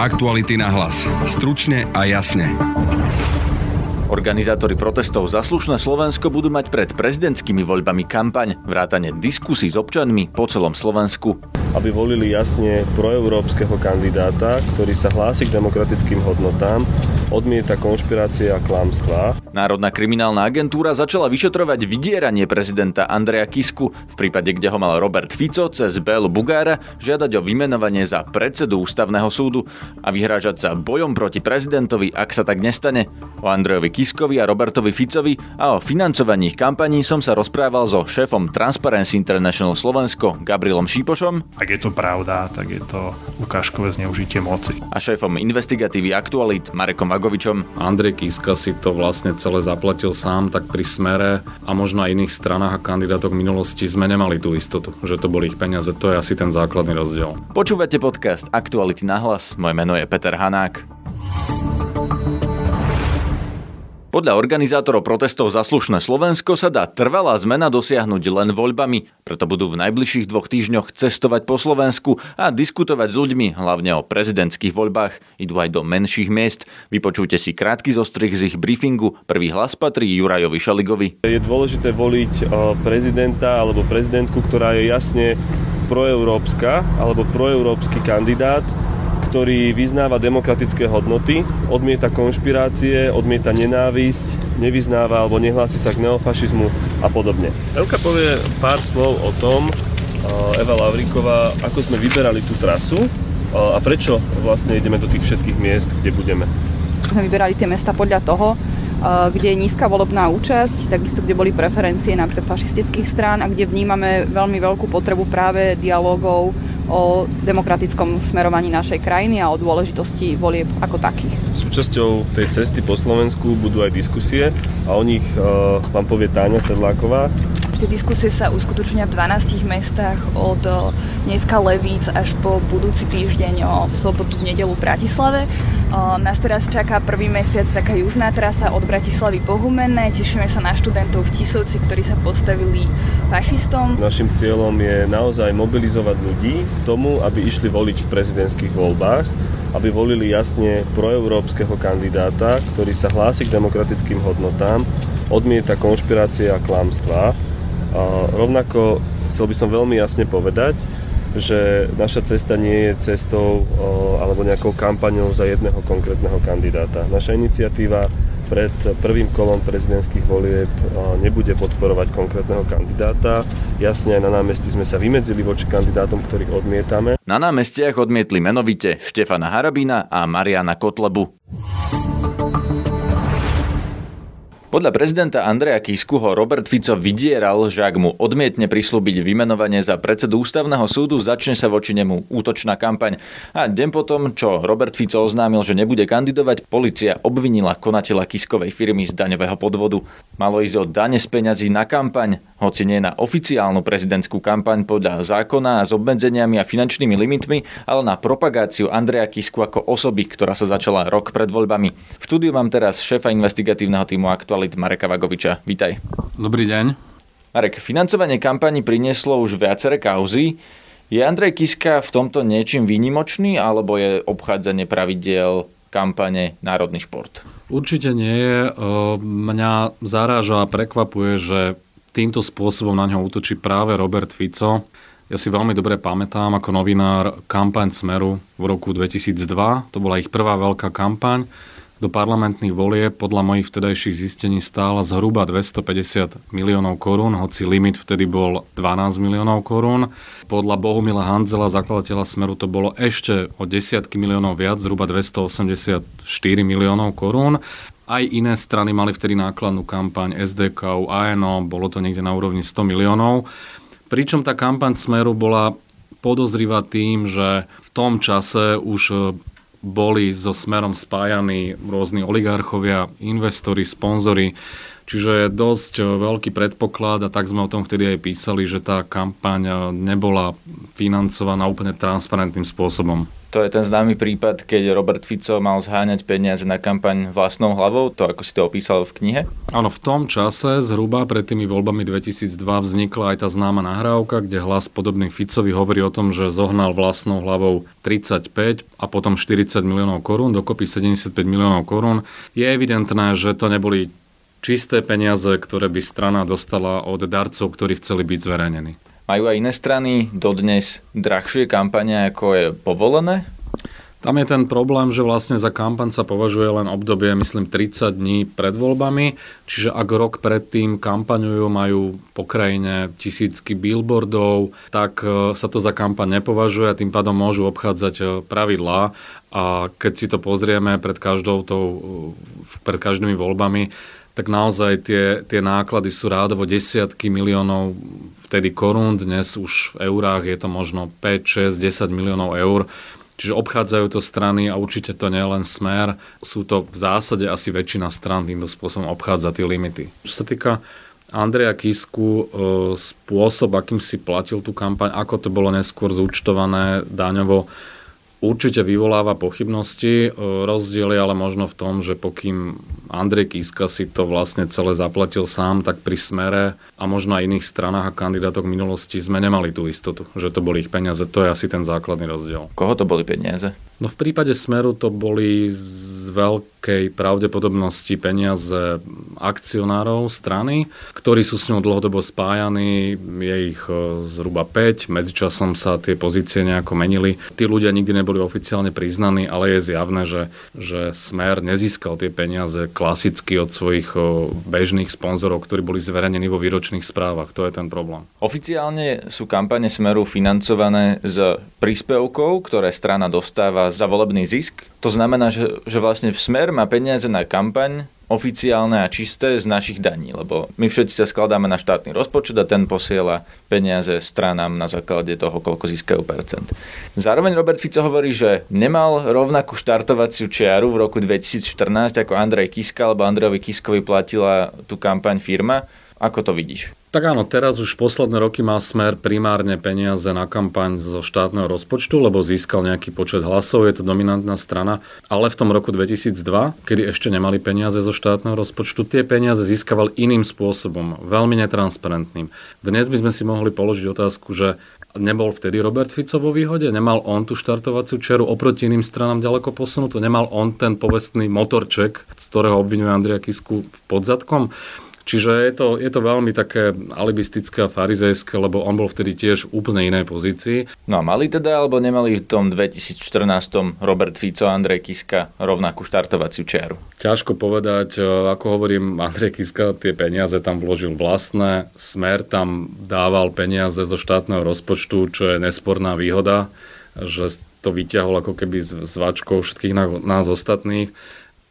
Aktuality na hlas. Stručne a jasne. Organizátori protestov za slušné Slovensko budú mať pred prezidentskými voľbami kampaň, vrátane diskusí s občanmi po celom Slovensku. Aby volili jasne proeurópskeho kandidáta, ktorý sa hlási k demokratickým hodnotám, odmieta konšpirácie a klamstvá. Národná kriminálna agentúra začala vyšetrovať vydieranie prezidenta Andreja Kisku v prípade, kde ho mal Robert Fico cez Bel Bugára žiadať o vymenovanie za predsedu ústavného súdu a vyhrážať sa bojom proti prezidentovi, ak sa tak nestane. O Andrejovi Kiskovi a Robertovi Ficovi a o financovaní ich kampaní som sa rozprával so šéfom Transparency International Slovensko Gabrielom Šípošom. Ak je to pravda, tak je to ukážkové zneužitie moci. A šéfom investigatívy Aktualit Marekom Vagovičom. Andrej Kiska si to vlastne celé zaplatil sám, tak pri smere a možno aj iných stranách a kandidátok minulosti sme nemali tú istotu, že to boli ich peniaze. To je asi ten základný rozdiel. Počúvate podcast Aktuality na hlas. Moje meno je Peter Hanák. Podľa organizátorov protestov za Slovensko sa dá trvalá zmena dosiahnuť len voľbami, preto budú v najbližších dvoch týždňoch cestovať po Slovensku a diskutovať s ľuďmi, hlavne o prezidentských voľbách. Idú aj do menších miest. Vypočujte si krátky zostrih z ich briefingu. Prvý hlas patrí Jurajovi Šaligovi. Je dôležité voliť prezidenta alebo prezidentku, ktorá je jasne proeurópska alebo proeurópsky kandidát, ktorý vyznáva demokratické hodnoty, odmieta konšpirácie, odmieta nenávisť, nevyznáva alebo nehlási sa k neofašizmu a podobne. Elka povie pár slov o tom, Eva Lavríková, ako sme vyberali tú trasu a prečo vlastne ideme do tých všetkých miest, kde budeme. Sme vyberali tie mesta podľa toho, kde je nízka volebná účasť, takisto kde boli preferencie napríklad fašistických strán a kde vnímame veľmi veľkú potrebu práve dialogov o demokratickom smerovaní našej krajiny a o dôležitosti volieb ako takých. Súčasťou tej cesty po Slovensku budú aj diskusie a o nich uh, vám povie Táňa Sedláková. Tie diskusie sa uskutočnia v 12 mestách od dneska Levíc až po budúci týždeň v sobotu v nedelu v Bratislave. Nás teraz čaká prvý mesiac taká južná trasa od Bratislavy po Humenné. Tešíme sa na študentov v Tisovci, ktorí sa postavili fašistom. Našim cieľom je naozaj mobilizovať ľudí k tomu, aby išli voliť v prezidentských voľbách aby volili jasne proeurópskeho kandidáta, ktorý sa hlási k demokratickým hodnotám, odmieta konšpirácie a klamstvá rovnako chcel by som veľmi jasne povedať, že naša cesta nie je cestou alebo nejakou kampaňou za jedného konkrétneho kandidáta. Naša iniciatíva pred prvým kolom prezidentských volieb nebude podporovať konkrétneho kandidáta. Jasne aj na námestí sme sa vymedzili voči kandidátom, ktorých odmietame. Na námestiach odmietli menovite Štefana Harabina a Mariana Kotlebu. Podľa prezidenta Andreja Kisku ho Robert Fico vydieral, že ak mu odmietne prislúbiť vymenovanie za predsedu ústavného súdu, začne sa voči nemu útočná kampaň. A deň potom, čo Robert Fico oznámil, že nebude kandidovať, policia obvinila konateľa Kiskovej firmy z daňového podvodu. Malo ísť o dane z peňazí na kampaň, hoci nie na oficiálnu prezidentskú kampaň podľa zákona a s obmedzeniami a finančnými limitmi, ale na propagáciu Andreja Kisku ako osoby, ktorá sa začala rok pred voľbami. V štúdiu mám teraz šéfa investigatívneho týmu Aktuál aktualit Mareka Vagoviča. Vítaj. Dobrý deň. Marek, financovanie kampani prinieslo už viaceré kauzy. Je Andrej Kiska v tomto niečím výnimočný, alebo je obchádzanie pravidiel kampane národný šport? Určite nie je. Mňa zaráža a prekvapuje, že týmto spôsobom na ňo útočí práve Robert Fico. Ja si veľmi dobre pamätám ako novinár kampaň Smeru v roku 2002. To bola ich prvá veľká kampaň do parlamentných volie podľa mojich vtedajších zistení stála zhruba 250 miliónov korún, hoci limit vtedy bol 12 miliónov korún. Podľa Bohumila Hanzela, zakladateľa Smeru, to bolo ešte o desiatky miliónov viac, zhruba 284 miliónov korún. Aj iné strany mali vtedy nákladnú kampaň SDK, ANO, bolo to niekde na úrovni 100 miliónov. Pričom tá kampaň Smeru bola podozrivá tým, že v tom čase už boli so smerom spájaní rôzni oligarchovia, investori, sponzori, Čiže je dosť e, veľký predpoklad a tak sme o tom vtedy aj písali, že tá kampaň e, nebola financovaná úplne transparentným spôsobom. To je ten známy prípad, keď Robert Fico mal zháňať peniaze na kampaň vlastnou hlavou, to ako si to opísal v knihe? Áno, v tom čase, zhruba pred tými voľbami 2002, vznikla aj tá známa nahrávka, kde hlas podobný Ficovi hovorí o tom, že zohnal vlastnou hlavou 35 a potom 40 miliónov korún, dokopy 75 miliónov korún. Je evidentné, že to neboli čisté peniaze, ktoré by strana dostala od darcov, ktorí chceli byť zverejnení. Majú aj iné strany dodnes drahšie kampane, ako je povolené? Tam je ten problém, že vlastne za kampaň sa považuje len obdobie, myslím, 30 dní pred voľbami, čiže ak rok predtým kampaňujú, majú po krajine tisícky billboardov, tak e, sa to za kampaň nepovažuje a tým pádom môžu obchádzať e, pravidlá a keď si to pozrieme pred každou tou, e, pred každými voľbami, tak naozaj tie, tie náklady sú rádovo desiatky miliónov vtedy korún, dnes už v eurách je to možno 5, 6, 10 miliónov eur. Čiže obchádzajú to strany a určite to nie je len smer. Sú to v zásade asi väčšina stran týmto spôsobom obchádza tie limity. Čo sa týka Andreja Kisku, e, spôsob, akým si platil tú kampaň, ako to bolo neskôr zúčtované daňovo, určite vyvoláva pochybnosti. E, rozdiel je ale možno v tom, že pokým Andrej Kiska si to vlastne celé zaplatil sám, tak pri smere a možno aj iných stranách a kandidátok minulosti sme nemali tú istotu, že to boli ich peniaze. To je asi ten základný rozdiel. Koho to boli peniaze? No v prípade Smeru to boli z veľkej pravdepodobnosti peniaze akcionárov strany, ktorí sú s ňou dlhodobo spájani, je ich e, zhruba 5, medzičasom sa tie pozície nejako menili. Tí ľudia nikdy neboli oficiálne priznaní, ale je zjavné, že, že Smer nezískal tie peniaze klasicky od svojich e, bežných sponzorov, ktorí boli zverejnení vo výročných správach. To je ten problém. Oficiálne sú kampane Smeru financované z príspevkov, ktoré strana dostáva za volebný zisk. To znamená, že, že vlastne v Smer má peniaze na kampaň oficiálne a čisté z našich daní, lebo my všetci sa skladáme na štátny rozpočet a ten posiela peniaze stranám na základe toho, koľko získajú percent. Zároveň Robert Fico hovorí, že nemal rovnakú štartovaciu čiaru v roku 2014 ako Andrej Kiska, alebo Andrejovi Kiskovi platila tú kampaň firma. Ako to vidíš? Tak áno, teraz už posledné roky má smer primárne peniaze na kampaň zo štátneho rozpočtu, lebo získal nejaký počet hlasov, je to dominantná strana. Ale v tom roku 2002, kedy ešte nemali peniaze zo štátneho rozpočtu, tie peniaze získaval iným spôsobom, veľmi netransparentným. Dnes by sme si mohli položiť otázku, že nebol vtedy Robert Fico vo výhode? Nemal on tú štartovaciu čeru oproti iným stranám ďaleko posunutú? Nemal on ten povestný motorček, z ktorého obvinuje Andria Kisku podzadkom? Čiže je to, je to veľmi také alibistické a farizejské, lebo on bol vtedy tiež úplne inej pozícii. No a mali teda, alebo nemali v tom 2014 Robert Fico a Andrej Kiska rovnakú štartovaciu čiaru? Ťažko povedať, e, ako hovorím, Andrej Kiska tie peniaze tam vložil vlastné, Smer tam dával peniaze zo štátneho rozpočtu, čo je nesporná výhoda, že to vyťahol ako keby s váčkou všetkých nás ostatných.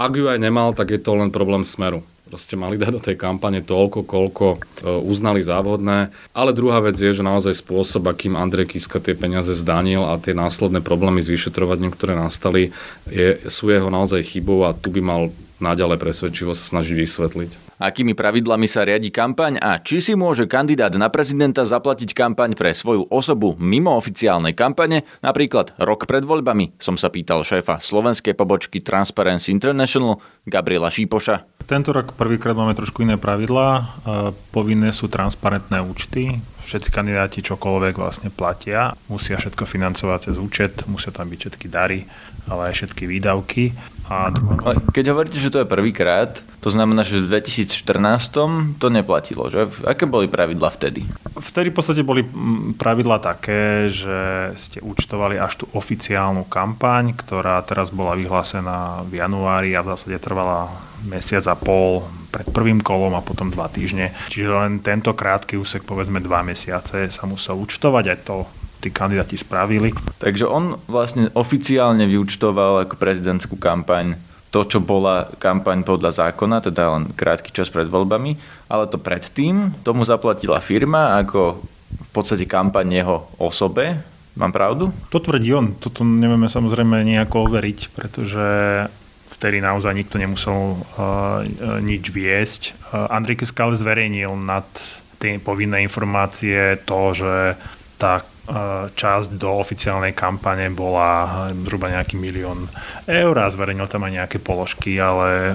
Ak ju aj nemal, tak je to len problém Smeru proste mali dať do tej kampane toľko, koľko e, uznali závodné. Ale druhá vec je, že naozaj spôsob, akým Andrej Kiska tie peniaze zdanil a tie následné problémy s vyšetrovaním, ktoré nastali, je, sú jeho naozaj chybou a tu by mal naďalej presvedčivo sa snažiť vysvetliť akými pravidlami sa riadi kampaň a či si môže kandidát na prezidenta zaplatiť kampaň pre svoju osobu mimo oficiálnej kampane, napríklad rok pred voľbami, som sa pýtal šéfa slovenskej pobočky Transparency International Gabriela Šípoša. Tento rok prvýkrát máme trošku iné pravidlá. Povinné sú transparentné účty. Všetci kandidáti čokoľvek vlastne platia. Musia všetko financovať cez účet, musia tam byť všetky dary, ale aj všetky výdavky. Druhá... Keď hovoríte, že to je prvýkrát, to znamená, že v 2014 to neplatilo, že? Aké boli pravidla vtedy? Vtedy v podstate boli pravidla také, že ste účtovali až tú oficiálnu kampaň, ktorá teraz bola vyhlásená v januári a v zásade trvala mesiac a pol pred prvým kolom a potom dva týždne. Čiže len tento krátky úsek, povedzme dva mesiace, sa musel účtovať aj to tí kandidáti spravili. Takže on vlastne oficiálne vyučtoval ako prezidentskú kampaň to, čo bola kampaň podľa zákona, teda len krátky čas pred voľbami, ale to predtým tomu zaplatila firma ako v podstate kampaň jeho osobe. Mám pravdu? To tvrdí on. Toto nevieme samozrejme nejako overiť, pretože vtedy naozaj nikto nemusel nič viesť. Andrej Kiska ale zverejnil nad tie povinné informácie to, že tá časť do oficiálnej kampane bola zhruba nejaký milión eur a zverejnil tam aj nejaké položky, ale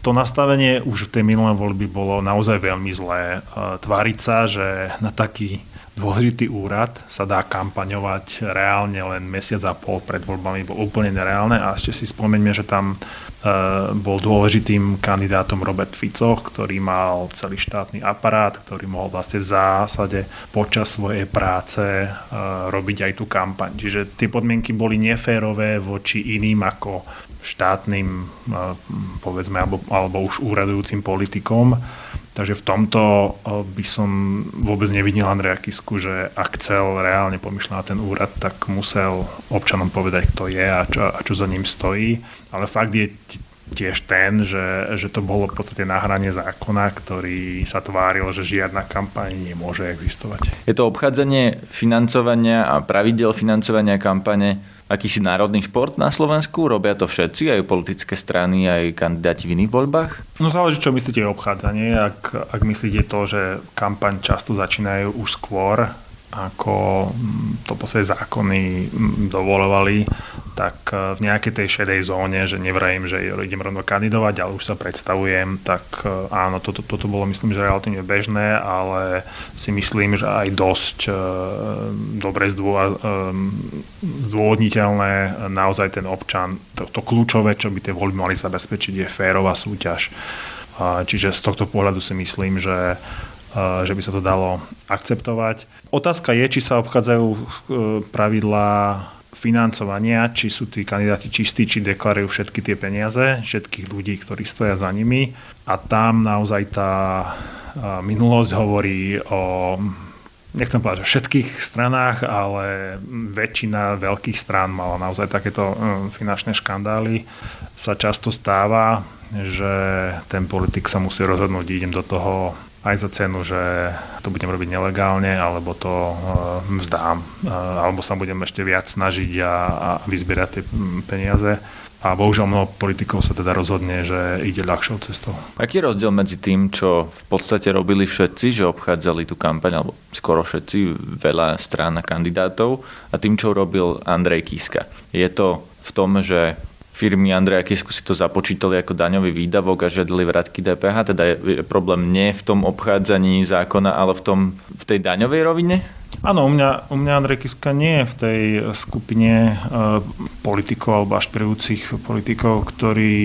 to nastavenie už v tej minulé voľby bolo naozaj veľmi zlé. Tváriť sa, že na taký dôležitý úrad sa dá kampaňovať reálne len mesiac a pol pred voľbami, bolo úplne nereálne a ešte si spomeňme, že tam bol dôležitým kandidátom Robert Fico, ktorý mal celý štátny aparát, ktorý mohol vlastne v zásade počas svojej práce robiť aj tú kampaň. Čiže tie podmienky boli neférové voči iným ako štátnym, povedzme, alebo, alebo už úradujúcim politikom. Takže v tomto by som vôbec nevidel Andreja Kisku, že ak chcel reálne pomýšľať na ten úrad, tak musel občanom povedať, kto je a čo, a čo za ním stojí. Ale fakt je tiež ten, že, že to bolo v podstate nahranie zákona, ktorý sa tváril, že žiadna kampaň nemôže existovať. Je to obchádzanie financovania a pravidel financovania kampane akýsi národný šport na Slovensku? Robia to všetci, aj politické strany, aj kandidáti v iných voľbách? No záleží, čo myslíte obchádzanie. Ak, ak myslíte to, že kampaň často začínajú už skôr, ako mm, to podstate zákony mm, dovolovali, tak e, v nejakej tej šedej zóne, že nevrajím, že idem rovno kandidovať, ale už sa predstavujem, tak e, áno, toto, toto bolo myslím, že relatívne bežné, ale si myslím, že aj dosť uh, dobre zdôvodniteľné naozaj ten občan, to, to kľúčové, čo by tie voľby mali zabezpečiť, je férová súťaž. Čiže z tohto pohľadu si myslím, že že by sa to dalo akceptovať. Otázka je, či sa obchádzajú e, pravidlá financovania, či sú tí kandidáti čistí, či deklarujú všetky tie peniaze, všetkých ľudí, ktorí stoja za nimi. A tam naozaj tá minulosť hovorí o nechcem povedať o všetkých stranách, ale väčšina veľkých strán mala naozaj takéto e, finančné škandály. Sa často stáva, že ten politik sa musí rozhodnúť, idem do toho aj za cenu, že to budem robiť nelegálne, alebo to uh, vzdám, uh, alebo sa budem ešte viac snažiť a, a vyzbierať tie peniaze. A bohužiaľ mnoho politikov sa teda rozhodne, že ide ľahšou cestou. Aký je rozdiel medzi tým, čo v podstate robili všetci, že obchádzali tú kampaň, alebo skoro všetci, veľa strán a kandidátov, a tým, čo robil Andrej Kiska? Je to v tom, že firmy Andreja Kisku si to započítali ako daňový výdavok a žiadali vratky DPH, teda je problém nie v tom obchádzaní zákona, ale v, tom, v tej daňovej rovine? Áno, u mňa, u mňa Andrej Kiska nie je v tej skupine uh, politikov alebo ašpirujúcich politikov, ktorí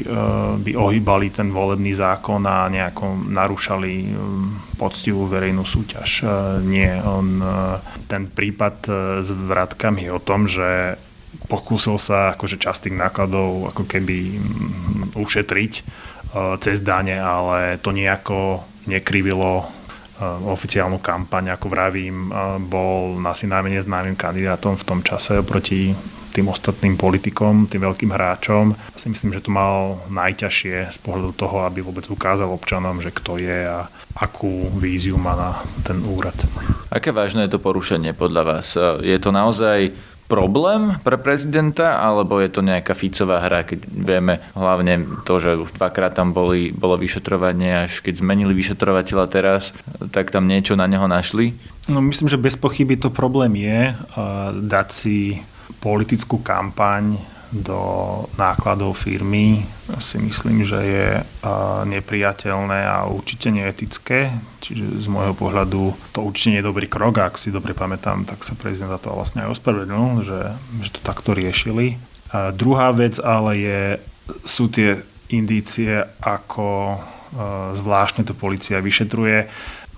uh, by ohýbali ten volebný zákon a nejako narúšali um, poctivú verejnú súťaž. Uh, nie, on, uh, ten prípad s vratkami o tom, že pokúsil sa akože časť tých nákladov ako keby mm, ušetriť e, cez dane, ale to nejako nekrivilo e, oficiálnu kampaň, ako vravím, e, bol asi najmenej známym kandidátom v tom čase proti tým ostatným politikom, tým veľkým hráčom. Si myslím, že to mal najťažšie z pohľadu toho, aby vôbec ukázal občanom, že kto je a akú víziu má na ten úrad. Aké vážne je to porušenie podľa vás? Je to naozaj problém pre prezidenta, alebo je to nejaká Ficová hra, keď vieme hlavne to, že už dvakrát tam boli, bolo vyšetrovanie, až keď zmenili vyšetrovateľa teraz, tak tam niečo na neho našli? No myslím, že bez pochyby to problém je dať si politickú kampaň do nákladov firmy si myslím, že je nepriateľné a určite neetické. Čiže z môjho pohľadu to určite nie je dobrý krok. Ak si dobre pamätám, tak sa prezident za to vlastne aj ospravedlnil, že, že to takto riešili. A druhá vec ale je, sú tie indície, ako zvláštne to policia vyšetruje.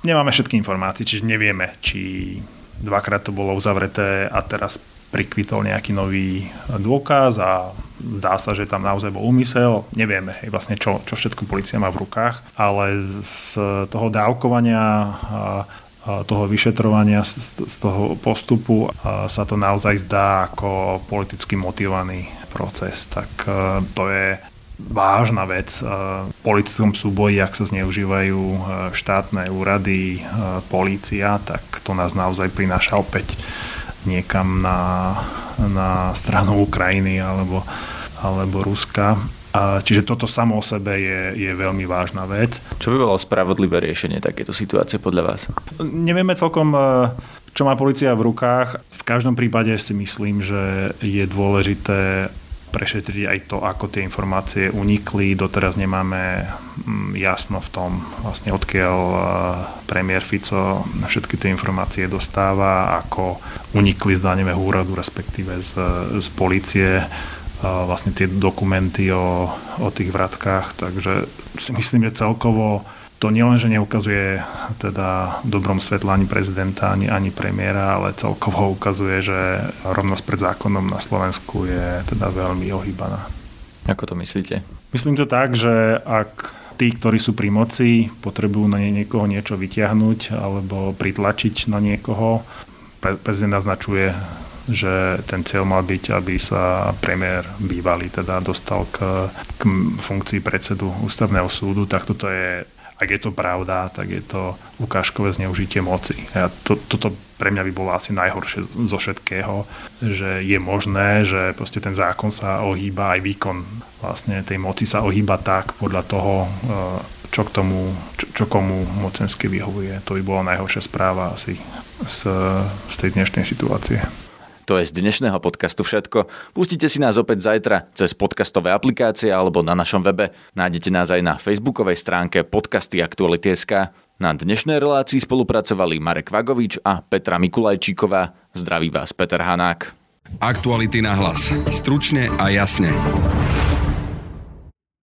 Nemáme všetky informácie, čiže nevieme, či dvakrát to bolo uzavreté a teraz prikvitol nejaký nový dôkaz a zdá sa, že tam naozaj bol úmysel. Nevieme vlastne, čo, čo všetko policia má v rukách, ale z toho dávkovania a toho vyšetrovania z toho postupu sa to naozaj zdá ako politicky motivovaný proces. Tak e, to je vážna vec. E, v politickom súboji, ak sa zneužívajú e, štátne úrady, polícia, tak to nás naozaj prináša opäť niekam na, na stranu Ukrajiny alebo, alebo Ruska. Čiže toto samo o sebe je, je veľmi vážna vec. Čo by bolo spravodlivé riešenie takéto situácie podľa vás? Nevieme celkom, e, čo má policia v rukách. V každom prípade si myslím, že je dôležité prešetriť aj to, ako tie informácie unikli. Doteraz nemáme mm, jasno v tom, vlastne odkiaľ e, premiér Fico všetky tie informácie dostáva, ako unikli z daňového úradu, respektíve z, z policie vlastne tie dokumenty o, o tých vratkách, takže si myslím, že celkovo to nielenže neukazuje teda dobrom svetle ani prezidenta, ani, ani premiéra, ale celkovo ukazuje, že rovnosť pred zákonom na Slovensku je teda veľmi ohýbaná. Ako to myslíte? Myslím to tak, že ak tí, ktorí sú pri moci, potrebujú na niekoho niečo vyťahnuť alebo pritlačiť na niekoho, prezident naznačuje že ten cieľ mal byť, aby sa premiér bývalý teda dostal k, k funkcii predsedu ústavného súdu, tak toto je ak je to pravda, tak je to ukážkové zneužitie moci. A to, toto pre mňa by bolo asi najhoršie zo všetkého, že je možné, že proste ten zákon sa ohýba, aj výkon vlastne tej moci sa ohýba tak podľa toho, e, čo, k tomu, čo, čo komu mocensky vyhovuje. To by bola najhoršia správa asi z, z tej dnešnej situácie. To je z dnešného podcastu všetko. Pustite si nás opäť zajtra cez podcastové aplikácie alebo na našom webe. Nájdete nás aj na facebookovej stránke podcasty Aktuality.sk. Na dnešnej relácii spolupracovali Marek Vagovič a Petra Mikulajčíková. Zdraví vás Peter Hanák. Aktuality na hlas. Stručne a jasne.